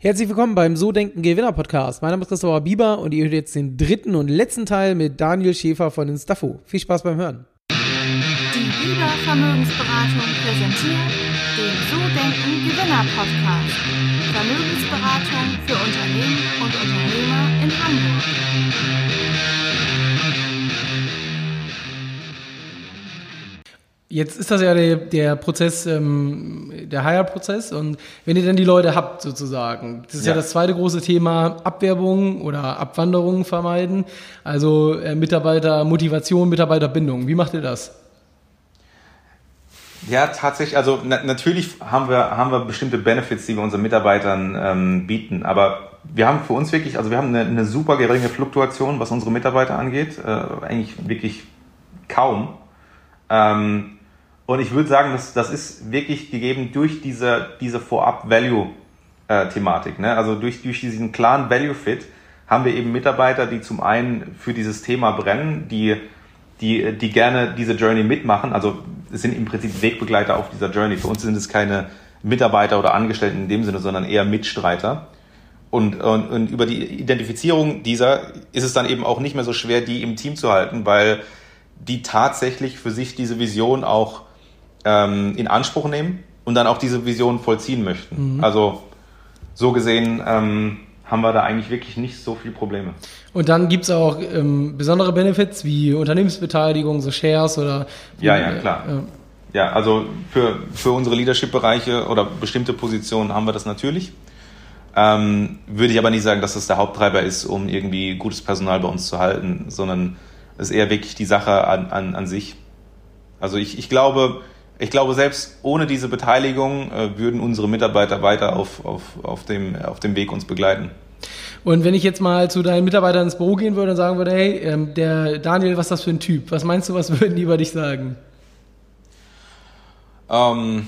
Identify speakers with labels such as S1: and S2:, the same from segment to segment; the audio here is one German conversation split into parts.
S1: Herzlich willkommen beim So Denken Gewinner Podcast. Mein Name ist Christopher Bieber und ihr hört jetzt den dritten und letzten Teil mit Daniel Schäfer von den Staffo. Viel Spaß beim Hören.
S2: Die Bieber Vermögensberatung präsentiert den So Denken Gewinner Podcast. Vermögensberatung für Unternehmen und Unternehmer in Hamburg.
S1: Jetzt ist das ja der, der Prozess, ähm, der Hire-Prozess. Und wenn ihr dann die Leute habt, sozusagen, das ist ja,
S3: Ja.
S1: das zweite große Thema, Abwerbung oder Abwanderung vermeiden. Also äh, Mitarbeitermotivation, Mitarbeiterbindung. Wie macht ihr das?
S3: Ja, tatsächlich. Also na, natürlich haben wir, haben wir bestimmte Benefits, die wir unseren Mitarbeitern ähm, bieten. Aber wir haben für uns wirklich, also wir haben eine, eine super geringe Fluktuation, was unsere Mitarbeiter angeht. Äh, eigentlich wirklich kaum. Ähm, und ich würde sagen, das, das ist wirklich gegeben durch diese, diese Vorab-Value-Thematik. Ne? Also durch, durch diesen klaren Value-Fit haben wir eben Mitarbeiter, die zum einen für dieses Thema brennen, die, die, die gerne diese Journey mitmachen. Also es sind im Prinzip Wegbegleiter auf dieser Journey. Für uns sind es keine Mitarbeiter oder Angestellten in dem Sinne, sondern eher Mitstreiter. Und, und, und über die Identifizierung dieser ist es dann eben auch nicht mehr so schwer, die im Team zu halten, weil die tatsächlich für sich diese Vision auch ähm, in Anspruch nehmen und dann auch diese Vision vollziehen möchten. Also so gesehen ähm, haben wir da eigentlich wirklich nicht so viel Probleme.
S1: Und dann gibt's auch ähm, besondere Benefits wie Unternehmensbeteiligung, so Shares oder.
S3: Ja, ja, klar.
S1: Äh,
S3: Ja, also für, für unsere Leadership-Bereiche oder bestimmte Positionen haben wir das natürlich. Ähm, würde ich aber nicht sagen, dass das der Haupttreiber ist, um irgendwie gutes Personal bei uns zu halten, sondern es ist eher wirklich die Sache an, an, an sich. Also ich, ich glaube, ich glaube, selbst ohne diese Beteiligung äh, würden unsere Mitarbeiter weiter auf, auf, auf, dem, auf dem Weg uns begleiten.
S1: Und wenn ich jetzt mal zu deinen Mitarbeitern ins Büro gehen würde und sagen würde, hey, ähm, der Daniel, was ist das für ein Typ? Was meinst du, was würden die über dich sagen?
S3: Ähm,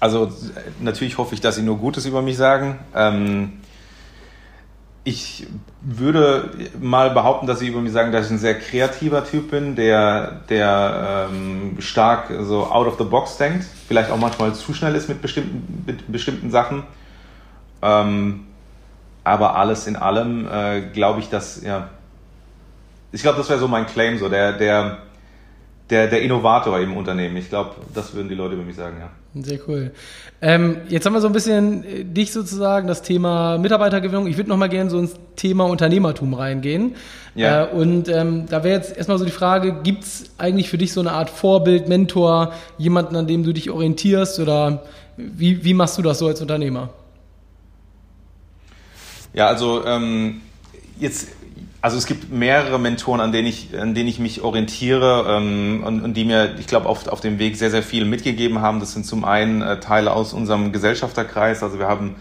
S3: also äh, natürlich hoffe ich, dass sie nur Gutes über mich sagen. Ähm, ich würde mal behaupten, dass sie über mich sagen, dass ich ein sehr kreativer Typ bin, der, der ähm, stark so out of the box denkt, vielleicht auch manchmal zu schnell ist mit bestimmten, mit bestimmten Sachen. Ähm, aber alles in allem äh, glaube ich, dass, ja, ich glaube, das wäre so mein Claim, so der, der, der, der Innovator im Unternehmen. Ich glaube, das würden die Leute über mich sagen, ja.
S1: Sehr cool. Ähm, jetzt haben wir so ein bisschen äh, dich sozusagen, das Thema Mitarbeitergewinnung. Ich würde noch mal gerne so ins Thema Unternehmertum reingehen.
S3: Ja.
S1: Äh, und ähm, da wäre jetzt erstmal so die Frage, gibt's eigentlich für dich so eine Art Vorbild, Mentor, jemanden, an dem du dich orientierst oder wie, wie machst du das so als Unternehmer?
S3: Ja, also ähm, jetzt, also es gibt mehrere Mentoren, an denen ich, an denen ich mich orientiere ähm, und, und die mir, ich glaube, auf, auf dem Weg sehr, sehr viel mitgegeben haben. Das sind zum einen äh, Teile aus unserem Gesellschafterkreis. Also wir haben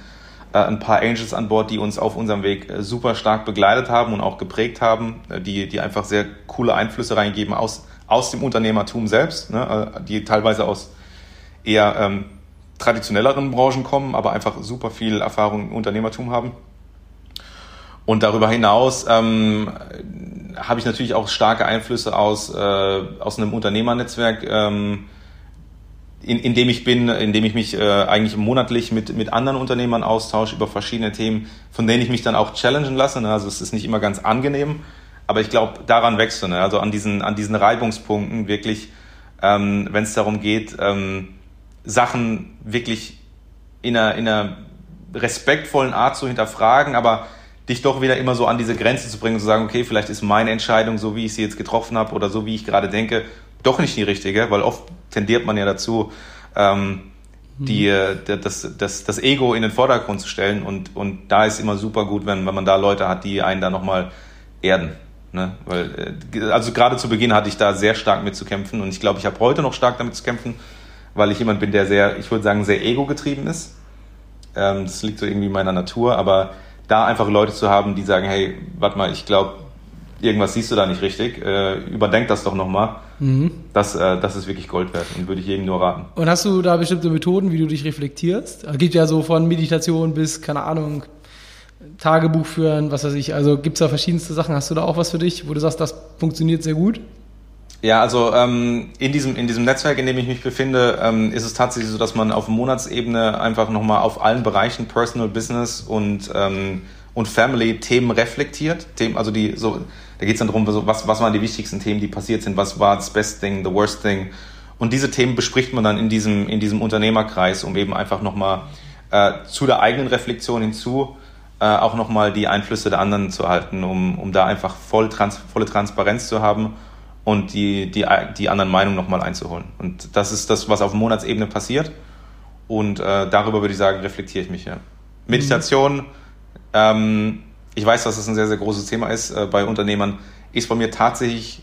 S3: äh, ein paar Angels an Bord, die uns auf unserem Weg äh, super stark begleitet haben und auch geprägt haben, äh, die, die einfach sehr coole Einflüsse reingeben aus, aus dem Unternehmertum selbst, ne, äh, die teilweise aus eher ähm, traditionelleren Branchen kommen, aber einfach super viel Erfahrung im Unternehmertum haben. Und darüber hinaus ähm, habe ich natürlich auch starke Einflüsse aus, äh, aus einem Unternehmernetzwerk, ähm, in, in dem ich bin, in dem ich mich äh, eigentlich monatlich mit, mit anderen Unternehmern austausche über verschiedene Themen, von denen ich mich dann auch challengen lasse. Ne? Also es ist nicht immer ganz angenehm, aber ich glaube, daran wächst du, ne? also an diesen, an diesen Reibungspunkten wirklich, ähm, wenn es darum geht, ähm, Sachen wirklich in einer, in einer respektvollen Art zu hinterfragen, aber dich doch wieder immer so an diese Grenze zu bringen und zu sagen, okay, vielleicht ist meine Entscheidung, so wie ich sie jetzt getroffen habe oder so wie ich gerade denke, doch nicht die richtige, weil oft tendiert man ja dazu, ähm, die, äh, das, das, das Ego in den Vordergrund zu stellen und, und da ist immer super gut, wenn, wenn man da Leute hat, die einen da nochmal erden. Ne? Weil, äh, also gerade zu Beginn hatte ich da sehr stark mit zu kämpfen und ich glaube, ich habe heute noch stark damit zu kämpfen, weil ich jemand bin, der sehr, ich würde sagen, sehr ego-getrieben ist. Ähm, das liegt so irgendwie in meiner Natur, aber da einfach Leute zu haben, die sagen, hey, warte mal, ich glaube, irgendwas siehst du da nicht richtig, äh, überdenk das doch nochmal.
S1: Mhm.
S3: Das, äh, das ist wirklich Gold wert und würde ich jedem nur raten.
S1: Und hast du da bestimmte Methoden, wie du dich reflektierst? Es gibt ja so von Meditation bis, keine Ahnung, Tagebuch führen, was weiß ich. Also gibt es da verschiedenste Sachen. Hast du da auch was für dich, wo du sagst, das funktioniert sehr gut?
S3: Ja, also ähm, in, diesem, in diesem Netzwerk, in dem ich mich befinde, ähm, ist es tatsächlich so, dass man auf Monatsebene einfach nochmal auf allen Bereichen Personal Business und, ähm, und Family Themen reflektiert. Themen, also die, so, da geht es dann darum, was, was waren die wichtigsten Themen, die passiert sind, was war das Best Thing, the Worst Thing. Und diese Themen bespricht man dann in diesem, in diesem Unternehmerkreis, um eben einfach nochmal äh, zu der eigenen Reflexion hinzu äh, auch nochmal die Einflüsse der anderen zu halten, um, um da einfach voll trans volle Transparenz zu haben und die, die, die anderen Meinungen nochmal einzuholen. Und das ist das, was auf Monatsebene passiert. Und äh, darüber würde ich sagen, reflektiere ich mich. Ja. Meditation, ähm, ich weiß, dass es das ein sehr, sehr großes Thema ist äh, bei Unternehmern, ist bei mir tatsächlich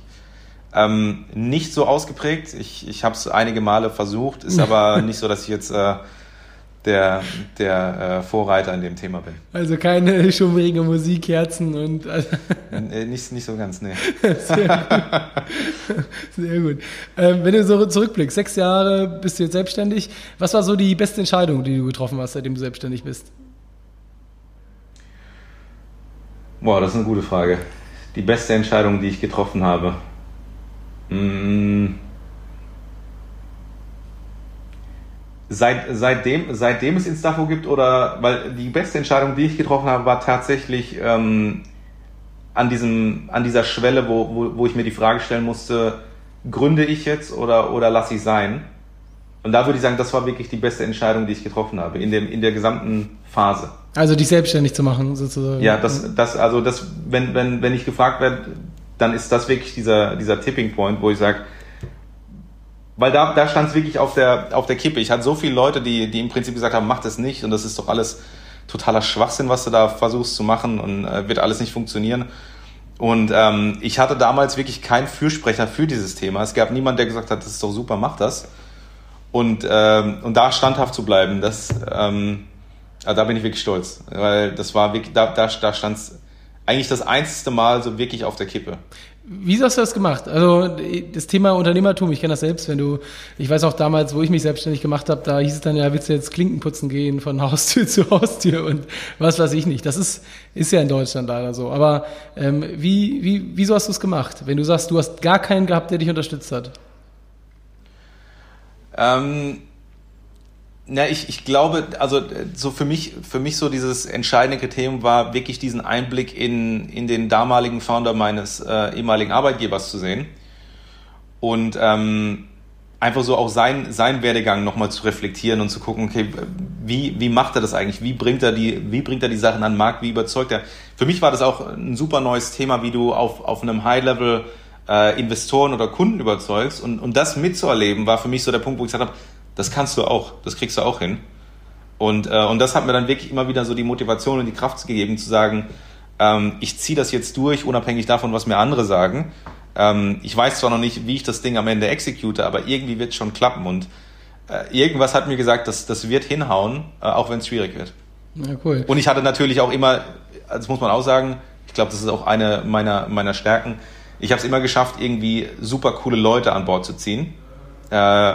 S3: ähm, nicht so ausgeprägt. Ich, ich habe es einige Male versucht, ist aber nicht so, dass ich jetzt äh, der, der äh, Vorreiter in dem Thema bin.
S1: Also keine schummrige Musik, Herzen und.
S3: Also nicht, nicht so ganz, nee.
S1: Sehr gut. Sehr gut. Ähm, wenn du so zurückblickst, sechs Jahre bist du jetzt selbstständig. Was war so die beste Entscheidung, die du getroffen hast, seitdem du selbstständig bist?
S3: Boah, das ist eine gute Frage. Die beste Entscheidung, die ich getroffen habe. Mmh Seit, seitdem, seitdem es Instafo gibt oder weil die beste Entscheidung, die ich getroffen habe, war tatsächlich ähm, an, diesem, an dieser Schwelle, wo, wo, wo ich mir die Frage stellen musste, gründe ich jetzt oder, oder lasse ich sein? Und da würde ich sagen, das war wirklich die beste Entscheidung, die ich getroffen habe, in, dem, in der gesamten Phase.
S1: Also dich selbstständig zu machen, sozusagen.
S3: Ja, das, das, also das, wenn, wenn, wenn ich gefragt werde, dann ist das wirklich dieser, dieser Tipping Point, wo ich sage, weil da, da stand es wirklich auf der, auf der Kippe. Ich hatte so viele Leute, die, die im Prinzip gesagt haben, mach das nicht und das ist doch alles totaler Schwachsinn, was du da versuchst zu machen und äh, wird alles nicht funktionieren. Und ähm, ich hatte damals wirklich keinen Fürsprecher für dieses Thema. Es gab niemanden, der gesagt hat, das ist doch super, mach das. Und, ähm, und da standhaft zu bleiben, das, ähm, also da bin ich wirklich stolz. Weil das war wirklich, da, da, da stand eigentlich das einzige Mal so wirklich auf der Kippe.
S1: Wie hast du das gemacht? Also das Thema Unternehmertum, ich kenne das selbst, wenn du, ich weiß auch damals, wo ich mich selbstständig gemacht habe, da hieß es dann ja, willst du jetzt Klinken putzen gehen von Haustür zu Haustür und was weiß ich nicht. Das ist, ist ja in Deutschland leider so. Aber ähm, wie, wie, wieso hast du es gemacht, wenn du sagst, du hast gar keinen gehabt, der dich unterstützt hat?
S3: Ähm, na, ich, ich glaube, also so für mich, für mich so dieses entscheidende Kriterium war wirklich diesen Einblick in, in den damaligen Founder meines äh, ehemaligen Arbeitgebers zu sehen. Und ähm, einfach so auch sein, sein Werdegang nochmal zu reflektieren und zu gucken, okay, wie, wie macht er das eigentlich? Wie bringt er die, wie bringt er die Sachen an den Markt? Wie überzeugt er? Für mich war das auch ein super neues Thema, wie du auf, auf einem High-Level äh, Investoren oder Kunden überzeugst. Und, und das mitzuerleben war für mich so der Punkt, wo ich gesagt habe, das kannst du auch, das kriegst du auch hin. Und, äh, und das hat mir dann wirklich immer wieder so die Motivation und die Kraft gegeben, zu sagen, ähm, ich ziehe das jetzt durch, unabhängig davon, was mir andere sagen. Ähm, ich weiß zwar noch nicht, wie ich das Ding am Ende execute, aber irgendwie wird es schon klappen. Und äh, irgendwas hat mir gesagt, dass das wird hinhauen, äh, auch wenn es schwierig wird.
S1: Ja, cool.
S3: Und ich hatte natürlich auch immer, das muss man auch sagen, ich glaube, das ist auch eine meiner, meiner Stärken, ich habe es immer geschafft, irgendwie super coole Leute an Bord zu ziehen. Äh,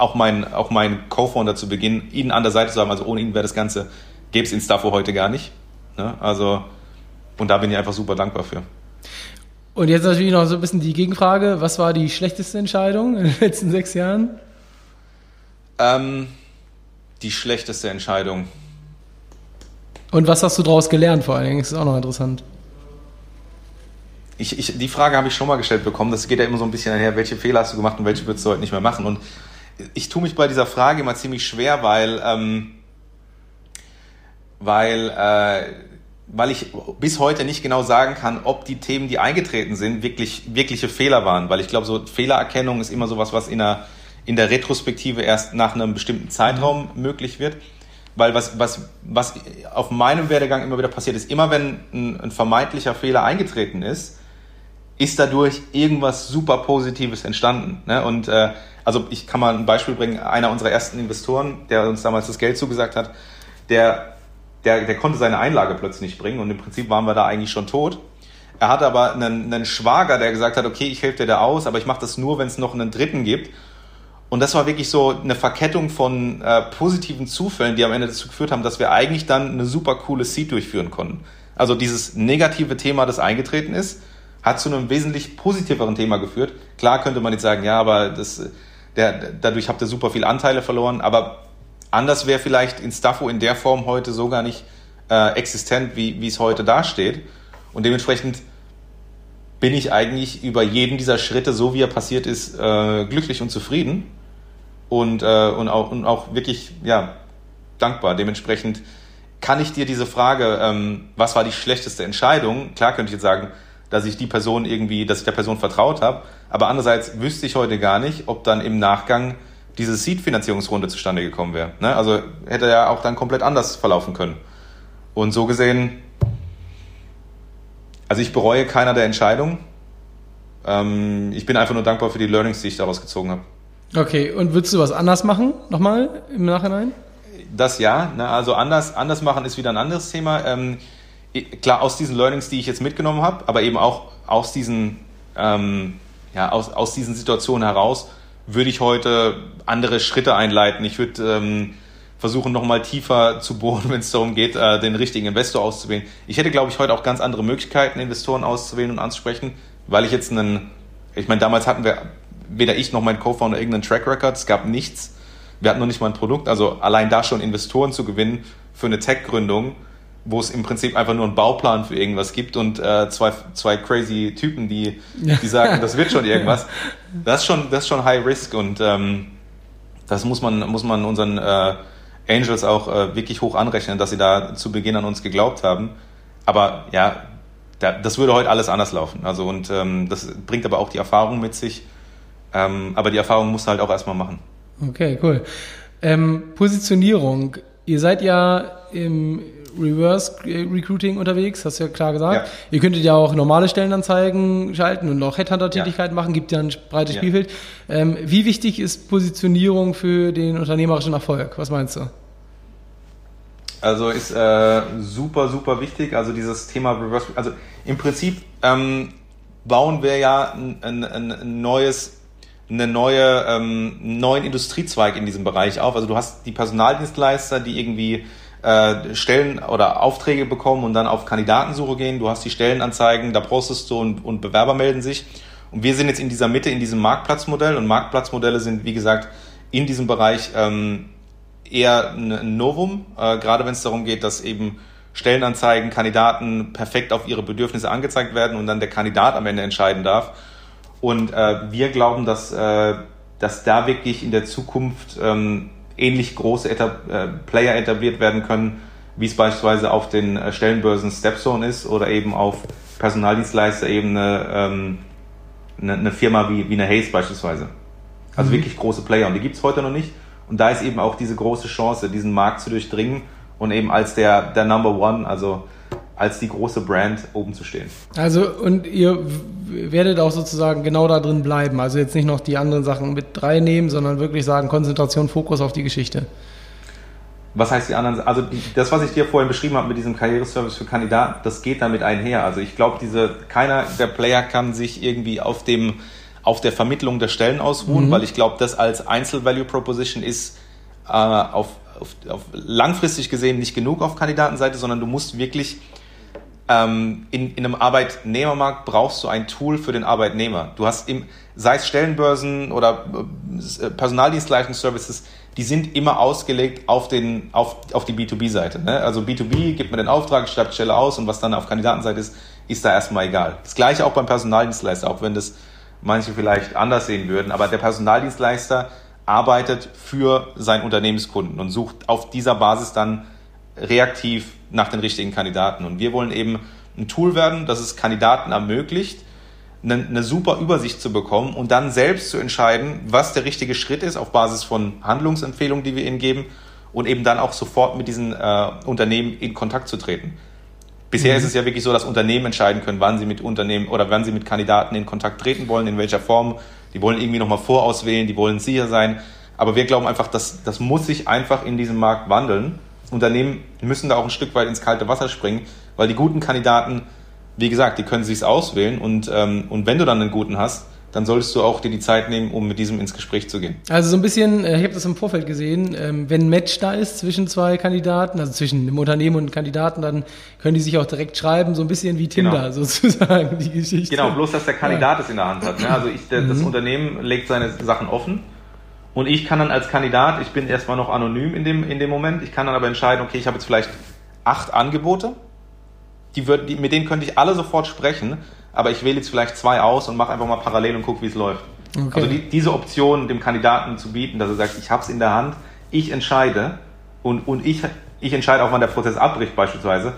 S3: auch mein, auch mein Co-Founder zu Beginn, ihn an der Seite zu haben, also ohne ihn wäre das Ganze, gäbe es Instafo heute gar nicht. Ne? Also, und da bin ich einfach super dankbar für.
S1: Und jetzt natürlich noch so ein bisschen die Gegenfrage, was war die schlechteste Entscheidung in den letzten sechs Jahren?
S3: Ähm, die schlechteste Entscheidung.
S1: Und was hast du daraus gelernt vor allen Dingen? Das ist auch noch interessant.
S3: Ich, ich, die Frage habe ich schon mal gestellt bekommen. Das geht ja immer so ein bisschen einher, welche Fehler hast du gemacht und welche würdest du heute nicht mehr machen. Und ich tue mich bei dieser Frage immer ziemlich schwer, weil, ähm, weil, äh, weil ich bis heute nicht genau sagen kann, ob die Themen, die eingetreten sind, wirklich wirkliche Fehler waren. Weil ich glaube, so Fehlererkennung ist immer sowas, was in der, in der Retrospektive erst nach einem bestimmten Zeitraum mhm. möglich wird. Weil was, was, was auf meinem Werdegang immer wieder passiert ist, immer wenn ein, ein vermeintlicher Fehler eingetreten ist, ist dadurch irgendwas super Positives entstanden. Ne? Und äh, also ich kann mal ein Beispiel bringen, einer unserer ersten Investoren, der uns damals das Geld zugesagt hat, der, der, der konnte seine Einlage plötzlich nicht bringen und im Prinzip waren wir da eigentlich schon tot. Er hatte aber einen, einen Schwager, der gesagt hat, okay, ich helfe dir da aus, aber ich mache das nur, wenn es noch einen Dritten gibt. Und das war wirklich so eine Verkettung von äh, positiven Zufällen, die am Ende dazu geführt haben, dass wir eigentlich dann eine super coole Seed durchführen konnten. Also dieses negative Thema, das eingetreten ist, hat zu einem wesentlich positiveren Thema geführt. Klar könnte man jetzt sagen, ja, aber das, der, dadurch habt ihr super viele Anteile verloren, aber anders wäre vielleicht Instafo in der Form heute so gar nicht äh, existent, wie, wie es heute dasteht. Und dementsprechend bin ich eigentlich über jeden dieser Schritte, so wie er passiert ist, äh, glücklich und zufrieden und, äh, und, auch, und auch wirklich ja, dankbar. Dementsprechend kann ich dir diese Frage, ähm, was war die schlechteste Entscheidung? Klar könnte ich jetzt sagen, dass ich die Person irgendwie, dass ich der Person vertraut habe, aber andererseits wüsste ich heute gar nicht, ob dann im Nachgang diese Seed-Finanzierungsrunde zustande gekommen wäre. Ne? Also hätte ja auch dann komplett anders verlaufen können. Und so gesehen, also ich bereue keiner der Entscheidungen. Ähm, ich bin einfach nur dankbar für die Learnings, die ich daraus gezogen habe.
S1: Okay, und würdest du was anders machen, nochmal im Nachhinein?
S3: Das ja, ne? also anders, anders machen ist wieder ein anderes Thema. Ähm, klar, aus diesen Learnings, die ich jetzt mitgenommen habe, aber eben auch aus diesen, ähm, ja, aus, aus diesen Situationen heraus, würde ich heute andere Schritte einleiten. Ich würde ähm, versuchen, nochmal tiefer zu bohren, wenn es darum geht, äh, den richtigen Investor auszuwählen. Ich hätte, glaube ich, heute auch ganz andere Möglichkeiten, Investoren auszuwählen und anzusprechen, weil ich jetzt einen, ich meine, damals hatten wir weder ich noch mein Co-Founder irgendeinen Track Record, es gab nichts. Wir hatten noch nicht mal ein Produkt, also allein da schon Investoren zu gewinnen für eine Tech-Gründung, wo es im Prinzip einfach nur einen Bauplan für irgendwas gibt und äh, zwei, zwei crazy Typen, die, die sagen, das wird schon irgendwas. Das ist schon, das ist schon High Risk und ähm, das muss man, muss man unseren äh, Angels auch äh, wirklich hoch anrechnen, dass sie da zu Beginn an uns geglaubt haben. Aber ja, da, das würde heute alles anders laufen. Also und ähm, das bringt aber auch die Erfahrung mit sich. Ähm, aber die Erfahrung musst du halt auch erstmal machen.
S1: Okay, cool. Ähm, Positionierung. Ihr seid ja im Reverse Recruiting unterwegs, hast du ja klar gesagt. Ja. Ihr könntet ja auch normale Stellenanzeigen schalten und auch Headhunter-Tätigkeiten ja. machen, gibt ja ein breites ja. Spielfeld. Ähm, wie wichtig ist Positionierung für den unternehmerischen Erfolg? Was meinst du?
S3: Also ist äh, super, super wichtig. Also dieses Thema Reverse, also im Prinzip ähm, bauen wir ja ein, ein, ein neues eine neue, ähm, neuen Industriezweig in diesem Bereich auf. Also du hast die Personaldienstleister, die irgendwie äh, Stellen oder Aufträge bekommen und dann auf Kandidatensuche gehen. Du hast die Stellenanzeigen, da postest du und, und Bewerber melden sich. Und wir sind jetzt in dieser Mitte, in diesem Marktplatzmodell. Und Marktplatzmodelle sind, wie gesagt, in diesem Bereich ähm, eher ein Novum, äh, gerade wenn es darum geht, dass eben Stellenanzeigen, Kandidaten perfekt auf ihre Bedürfnisse angezeigt werden und dann der Kandidat am Ende entscheiden darf. Und äh, wir glauben, dass, äh, dass da wirklich in der Zukunft ähm, ähnlich große Etab äh, Player etabliert werden können, wie es beispielsweise auf den äh, Stellenbörsen Stepstone ist oder eben auf Personaldienstleister-Ebene ähm, eine, eine Firma wie, wie eine Hayes beispielsweise. Also mhm. wirklich große Player und die gibt's heute noch nicht. Und da ist eben auch diese große Chance, diesen Markt zu durchdringen und eben als der, der Number One, also als die große Brand oben zu stehen.
S1: Also und ihr werdet auch sozusagen genau da drin bleiben. Also jetzt nicht noch die anderen Sachen mit reinnehmen, sondern wirklich sagen Konzentration, Fokus auf die Geschichte.
S3: Was heißt die anderen? Also die, das, was ich dir vorhin beschrieben habe mit diesem Karriereservice für Kandidaten, das geht damit einher. Also ich glaube, diese keiner der Player kann sich irgendwie auf dem auf der Vermittlung der Stellen ausruhen, mhm. weil ich glaube, das als Einzel-Value Proposition ist äh, auf, auf, auf langfristig gesehen nicht genug auf Kandidatenseite, sondern du musst wirklich ähm, in, in einem Arbeitnehmermarkt brauchst du ein Tool für den Arbeitnehmer. Du hast im, sei es Stellenbörsen oder äh, Personaldienstleistungsservices, die sind immer ausgelegt auf, den, auf, auf die B2B-Seite. Ne? Also B2B gibt mir den Auftrag, schreibt Stelle aus und was dann auf Kandidatenseite ist, ist da erstmal egal. Das gleiche auch beim Personaldienstleister, auch wenn das manche vielleicht anders sehen würden. Aber der Personaldienstleister arbeitet für seinen Unternehmenskunden und sucht auf dieser Basis dann reaktiv nach den richtigen Kandidaten. Und wir wollen eben ein Tool werden, das es Kandidaten ermöglicht, eine, eine, super Übersicht zu bekommen und dann selbst zu entscheiden, was der richtige Schritt ist auf Basis von Handlungsempfehlungen, die wir ihnen geben und eben dann auch sofort mit diesen äh, Unternehmen in Kontakt zu treten. Bisher mhm. ist es ja wirklich so, dass Unternehmen entscheiden können, wann sie mit Unternehmen oder wann sie mit Kandidaten in Kontakt treten wollen, in welcher Form. Die wollen irgendwie nochmal vorauswählen, die wollen sicher sein. Aber wir glauben einfach, dass das muss sich einfach in diesem Markt wandeln. Unternehmen müssen da auch ein Stück weit ins kalte Wasser springen, weil die guten Kandidaten, wie gesagt, die können sich's auswählen und, ähm, und wenn du dann einen guten hast, dann solltest du auch dir die Zeit nehmen, um mit diesem ins Gespräch zu gehen.
S1: Also so ein bisschen, äh, ich habe das im Vorfeld gesehen, ähm, wenn ein Match da ist zwischen zwei Kandidaten, also zwischen dem Unternehmen und Kandidaten, dann können die sich auch direkt schreiben, so ein bisschen wie Tinder genau. sozusagen, die Geschichte.
S3: Genau, bloß dass der Kandidat ja. es in der Hand hat. Ne? Also ich, der, mhm. das Unternehmen legt seine Sachen offen und ich kann dann als Kandidat, ich bin erstmal noch anonym in dem, in dem Moment, ich kann dann aber entscheiden, okay, ich habe jetzt vielleicht acht Angebote, die wird, die, mit denen könnte ich alle sofort sprechen, aber ich wähle jetzt vielleicht zwei aus und mache einfach mal parallel und gucke, wie es läuft. Okay. Also die, diese Option dem Kandidaten zu bieten, dass er sagt, ich habe es in der Hand, ich entscheide und, und ich, ich entscheide auch, wann der Prozess abbricht beispielsweise,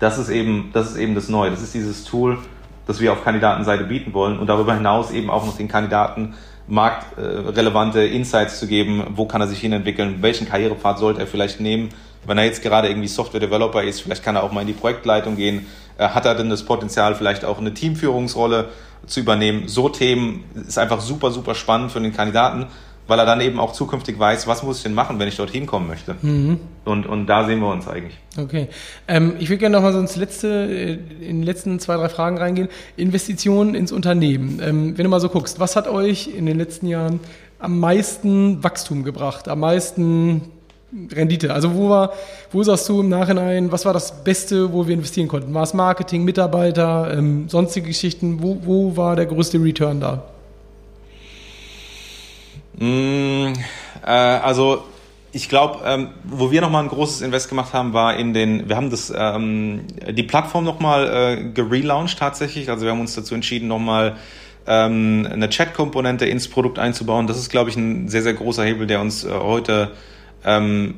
S3: das ist, eben, das ist eben das Neue. Das ist dieses Tool, das wir auf Kandidatenseite bieten wollen und darüber hinaus eben auch noch den Kandidaten marktrelevante Insights zu geben, wo kann er sich hinentwickeln, welchen Karrierepfad sollte er vielleicht nehmen, wenn er jetzt gerade irgendwie Software-Developer ist, vielleicht kann er auch mal in die Projektleitung gehen, äh, hat er denn das Potenzial, vielleicht auch eine Teamführungsrolle zu übernehmen. So Themen ist einfach super, super spannend für den Kandidaten, weil er dann eben auch zukünftig weiß, was muss ich denn machen, wenn ich dorthin kommen möchte. Mhm. Und, und da sehen wir uns eigentlich.
S1: Okay. Ähm, ich würde gerne noch mal so ins letzte, äh, in die letzten zwei, drei Fragen reingehen. Investitionen ins Unternehmen. Ähm, wenn du mal so guckst, was hat euch in den letzten Jahren am meisten Wachstum gebracht, am meisten Rendite. Also wo war, wo sagst du im Nachhinein, was war das Beste, wo wir investieren konnten? War es Marketing, Mitarbeiter, ähm, sonstige Geschichten? Wo, wo war der größte Return da?
S3: Mm, äh, also ich glaube, ähm, wo wir nochmal ein großes Invest gemacht haben, war in den, wir haben das, ähm, die Plattform nochmal äh, gelauncht tatsächlich. Also wir haben uns dazu entschieden, nochmal ähm, eine Chat-Komponente ins Produkt einzubauen. Das ist, glaube ich, ein sehr, sehr großer Hebel, der uns äh, heute ähm,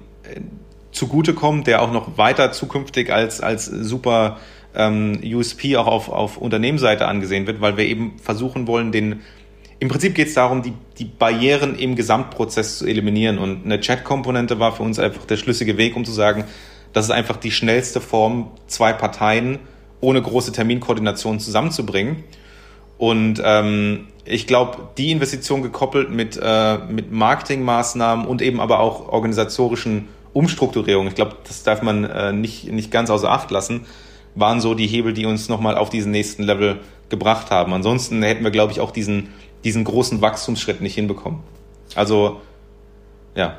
S3: zugutekommt, der auch noch weiter zukünftig als, als super ähm, USP auch auf, auf Unternehmensseite angesehen wird, weil wir eben versuchen wollen, den im Prinzip geht es darum, die, die Barrieren im Gesamtprozess zu eliminieren. Und eine Chat-Komponente war für uns einfach der schlüssige Weg, um zu sagen, das ist einfach die schnellste Form, zwei Parteien ohne große Terminkoordination zusammenzubringen. Und ähm, ich glaube, die Investition gekoppelt mit, äh, mit Marketingmaßnahmen und eben aber auch organisatorischen Umstrukturierungen, ich glaube, das darf man äh, nicht, nicht ganz außer Acht lassen, waren so die Hebel, die uns nochmal auf diesen nächsten Level gebracht haben. Ansonsten hätten wir, glaube ich, auch diesen, diesen großen Wachstumsschritt nicht hinbekommen. Also, ja.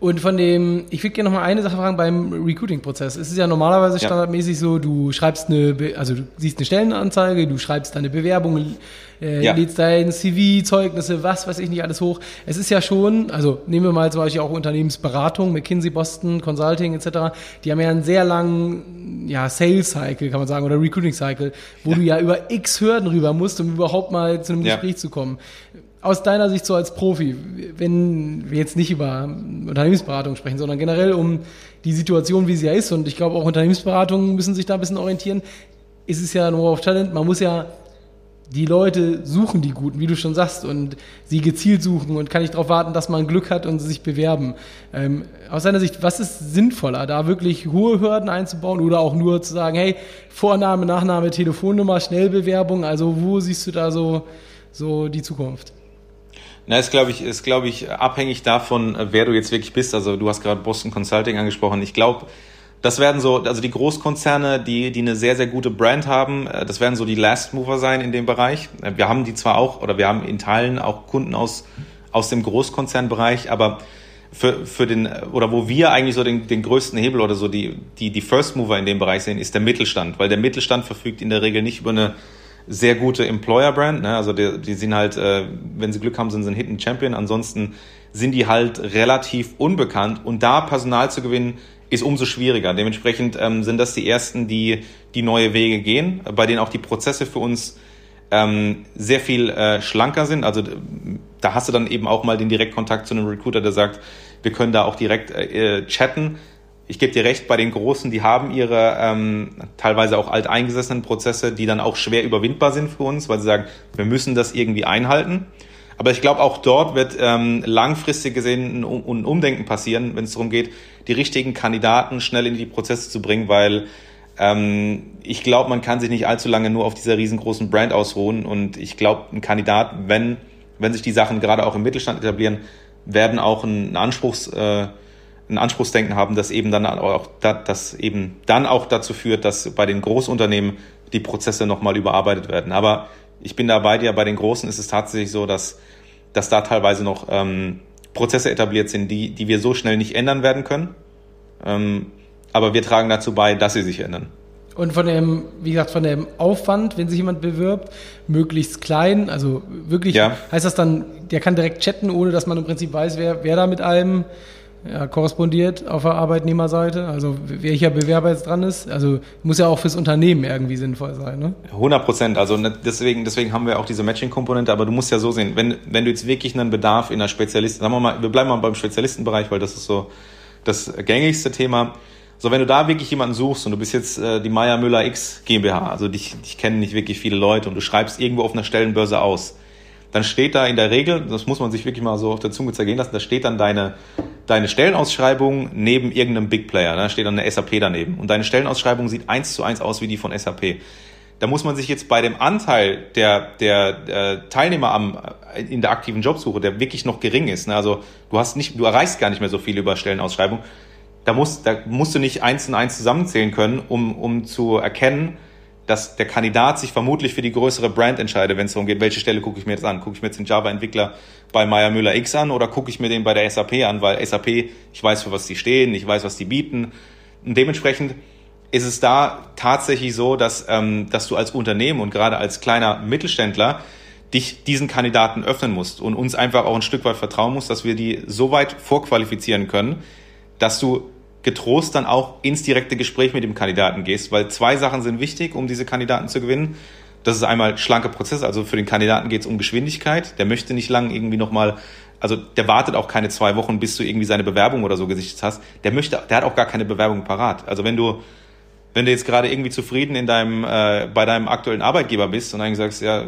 S1: Und von dem, ich würde gerne noch mal eine Sache fragen beim Recruiting-Prozess. Es ist ja normalerweise standardmäßig ja. so, du schreibst eine, also du siehst eine Stellenanzeige, du schreibst deine Bewerbung, äh, ja. lädst dein CV, Zeugnisse, was weiß ich nicht alles hoch. Es ist ja schon, also nehmen wir mal zum Beispiel auch Unternehmensberatung, McKinsey, Boston, Consulting etc., die haben ja einen sehr langen ja, Sales-Cycle, kann man sagen, oder Recruiting-Cycle, wo ja. du ja über x Hürden rüber musst, um überhaupt mal zu einem Gespräch zu kommen aus deiner Sicht so als Profi, wenn wir jetzt nicht über Unternehmensberatung sprechen, sondern generell um die Situation, wie sie ja ist, und ich glaube auch Unternehmensberatungen müssen sich da ein bisschen orientieren, ist es ja nur auf Talent, man muss ja die Leute suchen die Guten, wie du schon sagst, und sie gezielt suchen und kann nicht darauf warten, dass man Glück hat und sie sich bewerben. Ähm, aus deiner Sicht, was ist sinnvoller, da wirklich hohe Hürden einzubauen oder auch nur zu sagen, hey, Vorname, Nachname, Telefonnummer, Schnellbewerbung, also wo siehst du da so, so die Zukunft?
S3: Na, ist glaube ich, ist glaube ich abhängig davon, wer du jetzt wirklich bist. Also du hast gerade Boston Consulting angesprochen. Ich glaube, das werden so, also die Großkonzerne, die, die eine sehr, sehr gute Brand haben, äh, das werden so die Last Mover sein in dem Bereich. Äh, wir haben die zwar auch, oder wir haben in Teilen auch Kunden aus, aus dem Großkonzernbereich, aber für, für den, oder wo wir eigentlich so den, den größten Hebel oder so die, die, die First Mover in dem Bereich sehen, ist der Mittelstand, weil der Mittelstand verfügt in der Regel nicht über eine sehr gute Employer-Brand. Ne? Also die, die sind halt, äh, wenn sie Glück haben, sind sie ein Hidden Champion. Ansonsten sind die halt relativ unbekannt und da Personal zu gewinnen, ist umso schwieriger. Dementsprechend ähm, sind das die ersten, die die neue Wege gehen, bei denen auch die Prozesse für uns ähm, sehr viel äh, schlanker sind. Also da hast du dann eben auch mal den Direktkontakt zu einem Recruiter, der sagt, wir können da auch direkt äh, chatten ich gebe dir recht, bei den Großen, die haben ihre ähm, teilweise auch alteingesessenen Prozesse, die dann auch schwer überwindbar sind für uns, weil sie sagen, wir müssen das irgendwie einhalten. Aber ich glaube, auch dort wird ähm, langfristig gesehen ein, ein Umdenken passieren, wenn es darum geht, die richtigen Kandidaten schnell in die Prozesse zu bringen, weil ähm, ich glaube, man kann sich nicht allzu lange nur auf dieser riesengroßen Brand ausruhen. Und ich glaube, ein Kandidat, wenn, wenn sich die Sachen gerade auch im Mittelstand etablieren, werden auch ein Anspruchs... Äh, ein Anspruchsdenken haben, das eben dann auch, das eben dann auch dazu führt, dass bei den Großunternehmen die Prozesse nochmal überarbeitet werden. Aber ich bin da bei dir, bei den Großen ist es tatsächlich so, dass, dass da teilweise noch ähm, Prozesse etabliert sind, die, die wir so schnell nicht ändern werden können. Ähm, aber wir tragen dazu bei, dass sie sich ändern.
S1: Und von dem, wie gesagt, von dem Aufwand, wenn sich jemand bewirbt, möglichst klein, also wirklich, ja. heißt das dann, der kann direkt chatten, ohne dass man im Prinzip weiß, wer, wer da mit einem ja, korrespondiert auf der Arbeitnehmerseite, also welcher Bewerber jetzt dran ist. Also muss ja auch fürs Unternehmen irgendwie sinnvoll sein. Ne?
S3: 100 Prozent. Also ne, deswegen, deswegen haben wir auch diese Matching-Komponente. Aber du musst ja so sehen, wenn, wenn du jetzt wirklich einen Bedarf in der Spezialisten, sagen wir mal, wir bleiben mal beim Spezialistenbereich, weil das ist so das gängigste Thema. So, wenn du da wirklich jemanden suchst und du bist jetzt äh, die Meier Müller X GmbH, also dich, dich kennen nicht wirklich viele Leute und du schreibst irgendwo auf einer Stellenbörse aus, dann steht da in der Regel, das muss man sich wirklich mal so auf der Zunge zergehen lassen, da steht dann deine, deine Stellenausschreibung neben irgendeinem Big Player, da steht dann eine SAP daneben und deine Stellenausschreibung sieht eins zu eins aus wie die von SAP. Da muss man sich jetzt bei dem Anteil der, der, der Teilnehmer am, in der aktiven Jobsuche, der wirklich noch gering ist, ne? also du hast nicht, du erreichst gar nicht mehr so viel über Stellenausschreibung, da, musst, da musst du nicht eins und eins zusammenzählen können, um, um zu erkennen, dass der Kandidat sich vermutlich für die größere Brand entscheidet, wenn es darum geht, welche Stelle gucke ich mir jetzt an? Gucke ich mir jetzt den Java-Entwickler bei Meyer Müller X an oder gucke ich mir den bei der SAP an? Weil SAP, ich weiß, für was die stehen, ich weiß, was die bieten. Und dementsprechend ist es da tatsächlich so, dass, ähm, dass du als Unternehmen und gerade als kleiner Mittelständler dich diesen Kandidaten öffnen musst und uns einfach auch ein Stück weit vertrauen musst, dass wir die so weit vorqualifizieren können, dass du getrost dann auch ins direkte Gespräch mit dem Kandidaten gehst, weil zwei Sachen sind wichtig, um diese Kandidaten zu gewinnen. Das ist einmal schlanke Prozesse, also für den Kandidaten geht es um Geschwindigkeit. Der möchte nicht lang irgendwie nochmal, also der wartet auch keine zwei Wochen, bis du irgendwie seine Bewerbung oder so gesichtet hast. Der möchte, der hat auch gar keine Bewerbung parat. Also wenn du, wenn du jetzt gerade irgendwie zufrieden in deinem, äh, bei deinem aktuellen Arbeitgeber bist und eigentlich sagst, ja,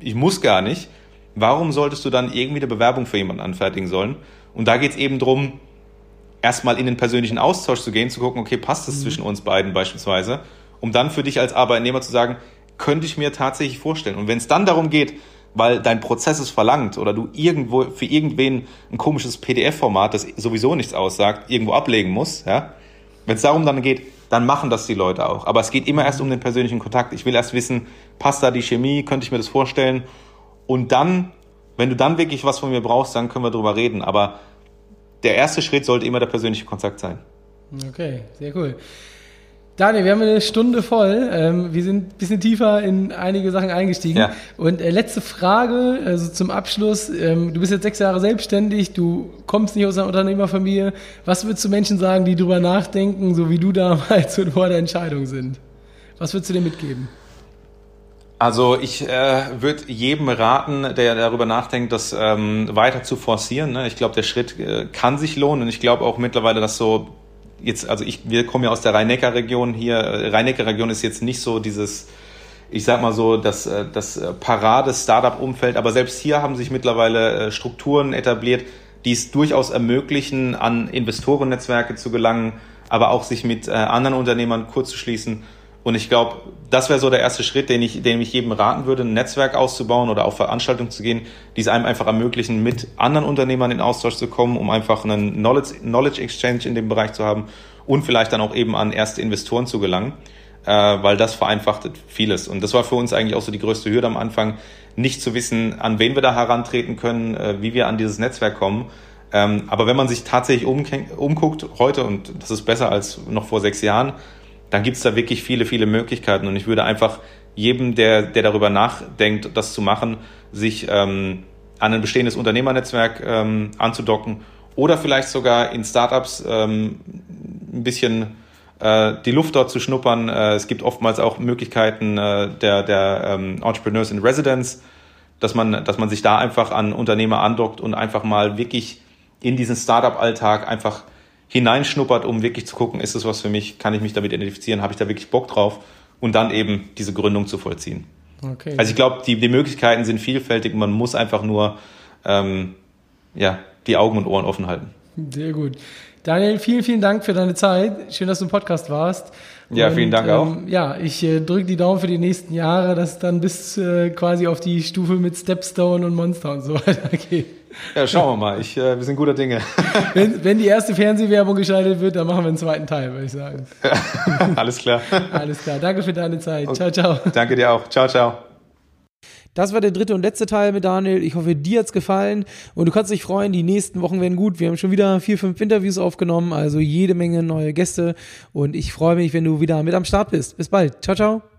S3: ich muss gar nicht, warum solltest du dann irgendwie eine Bewerbung für jemanden anfertigen sollen? Und da geht es eben drum erstmal in den persönlichen Austausch zu gehen, zu gucken, okay, passt es mhm. zwischen uns beiden beispielsweise, um dann für dich als Arbeitnehmer zu sagen, könnte ich mir tatsächlich vorstellen. Und wenn es dann darum geht, weil dein Prozess es verlangt oder du irgendwo für irgendwen ein komisches PDF-Format, das sowieso nichts aussagt, irgendwo ablegen musst, ja, wenn es darum dann geht, dann machen das die Leute auch. Aber es geht immer erst um den persönlichen Kontakt. Ich will erst wissen, passt da die Chemie, könnte ich mir das vorstellen? Und dann, wenn du dann wirklich was von mir brauchst, dann können wir drüber reden. Aber der erste Schritt sollte immer der persönliche Kontakt sein.
S1: Okay, sehr cool. Daniel, wir haben eine Stunde voll. Ähm, wir sind ein bisschen tiefer in einige Sachen eingestiegen. Ja. Und äh, letzte Frage, also zum Abschluss. Ähm, du bist jetzt sechs Jahre selbstständig, du kommst nicht aus einer Unternehmerfamilie. Was würdest du Menschen sagen, die darüber nachdenken, so wie du damals und vor der Entscheidung sind? Was würdest du dir mitgeben?
S3: Also ich äh, würde jedem raten, der darüber nachdenkt, das ähm, weiter zu forcieren. Ne? Ich glaube, der Schritt äh, kann sich lohnen und ich glaube auch mittlerweile, dass so jetzt, also ich, wir kommen ja aus der Rhein-Neckar-Region hier. Äh, Rhein-Neckar-Region ist jetzt nicht so dieses, ich sag mal so, das, äh, das Parade-Startup-Umfeld, aber selbst hier haben sich mittlerweile äh, Strukturen etabliert, die es durchaus ermöglichen, an Investorennetzwerke zu gelangen, aber auch sich mit äh, anderen Unternehmern kurzzuschließen. Und ich glaube, das wäre so der erste Schritt, den ich, den ich jedem raten würde, ein Netzwerk auszubauen oder auf Veranstaltungen zu gehen, die es einem einfach ermöglichen, mit anderen Unternehmern in Austausch zu kommen, um einfach einen Knowledge, Knowledge Exchange in dem Bereich zu haben und vielleicht dann auch eben an erste Investoren zu gelangen, äh, weil das vereinfacht vieles. Und das war für uns eigentlich auch so die größte Hürde am Anfang, nicht zu wissen, an wen wir da herantreten können, äh, wie wir an dieses Netzwerk kommen. Ähm, aber wenn man sich tatsächlich umguckt heute, und das ist besser als noch vor sechs Jahren, dann gibt es da wirklich viele, viele Möglichkeiten. Und ich würde einfach jedem, der, der darüber nachdenkt, das zu machen, sich ähm, an ein bestehendes Unternehmernetzwerk ähm, anzudocken oder vielleicht sogar in Startups ähm, ein bisschen äh, die Luft dort zu schnuppern. Äh, es gibt oftmals auch Möglichkeiten äh, der, der ähm, Entrepreneurs in Residence, dass man, dass man sich da einfach an Unternehmer andockt und einfach mal wirklich in diesen Startup-Alltag einfach hineinschnuppert, um wirklich zu gucken, ist es was für mich, kann ich mich damit identifizieren, habe ich da wirklich Bock drauf und dann eben diese Gründung zu vollziehen. Okay. Also ich glaube, die, die Möglichkeiten sind vielfältig, man muss einfach nur ähm, ja, die Augen und Ohren offen halten.
S1: Sehr gut. Daniel, vielen, vielen Dank für deine Zeit. Schön, dass du im Podcast warst.
S3: Ja, und, vielen Dank auch. Ähm,
S1: ja, ich äh, drücke die Daumen für die nächsten Jahre, dass es dann bis äh, quasi auf die Stufe mit Stepstone und Monster und so weiter geht.
S3: Ja, schauen wir mal. Ich, äh, wir sind guter Dinge.
S1: Wenn, wenn die erste Fernsehwerbung geschaltet wird, dann machen wir einen zweiten Teil, würde ich sagen.
S3: Alles klar.
S1: Alles klar. Danke für deine Zeit. Ciao, ciao.
S3: Danke dir auch. Ciao, ciao.
S1: Das war der dritte und letzte Teil mit Daniel. Ich hoffe, dir hat's gefallen und du kannst dich freuen. Die nächsten Wochen werden gut. Wir haben schon wieder vier, fünf Interviews aufgenommen, also jede Menge neue Gäste und ich freue mich, wenn du wieder mit am Start bist. Bis bald. Ciao, ciao.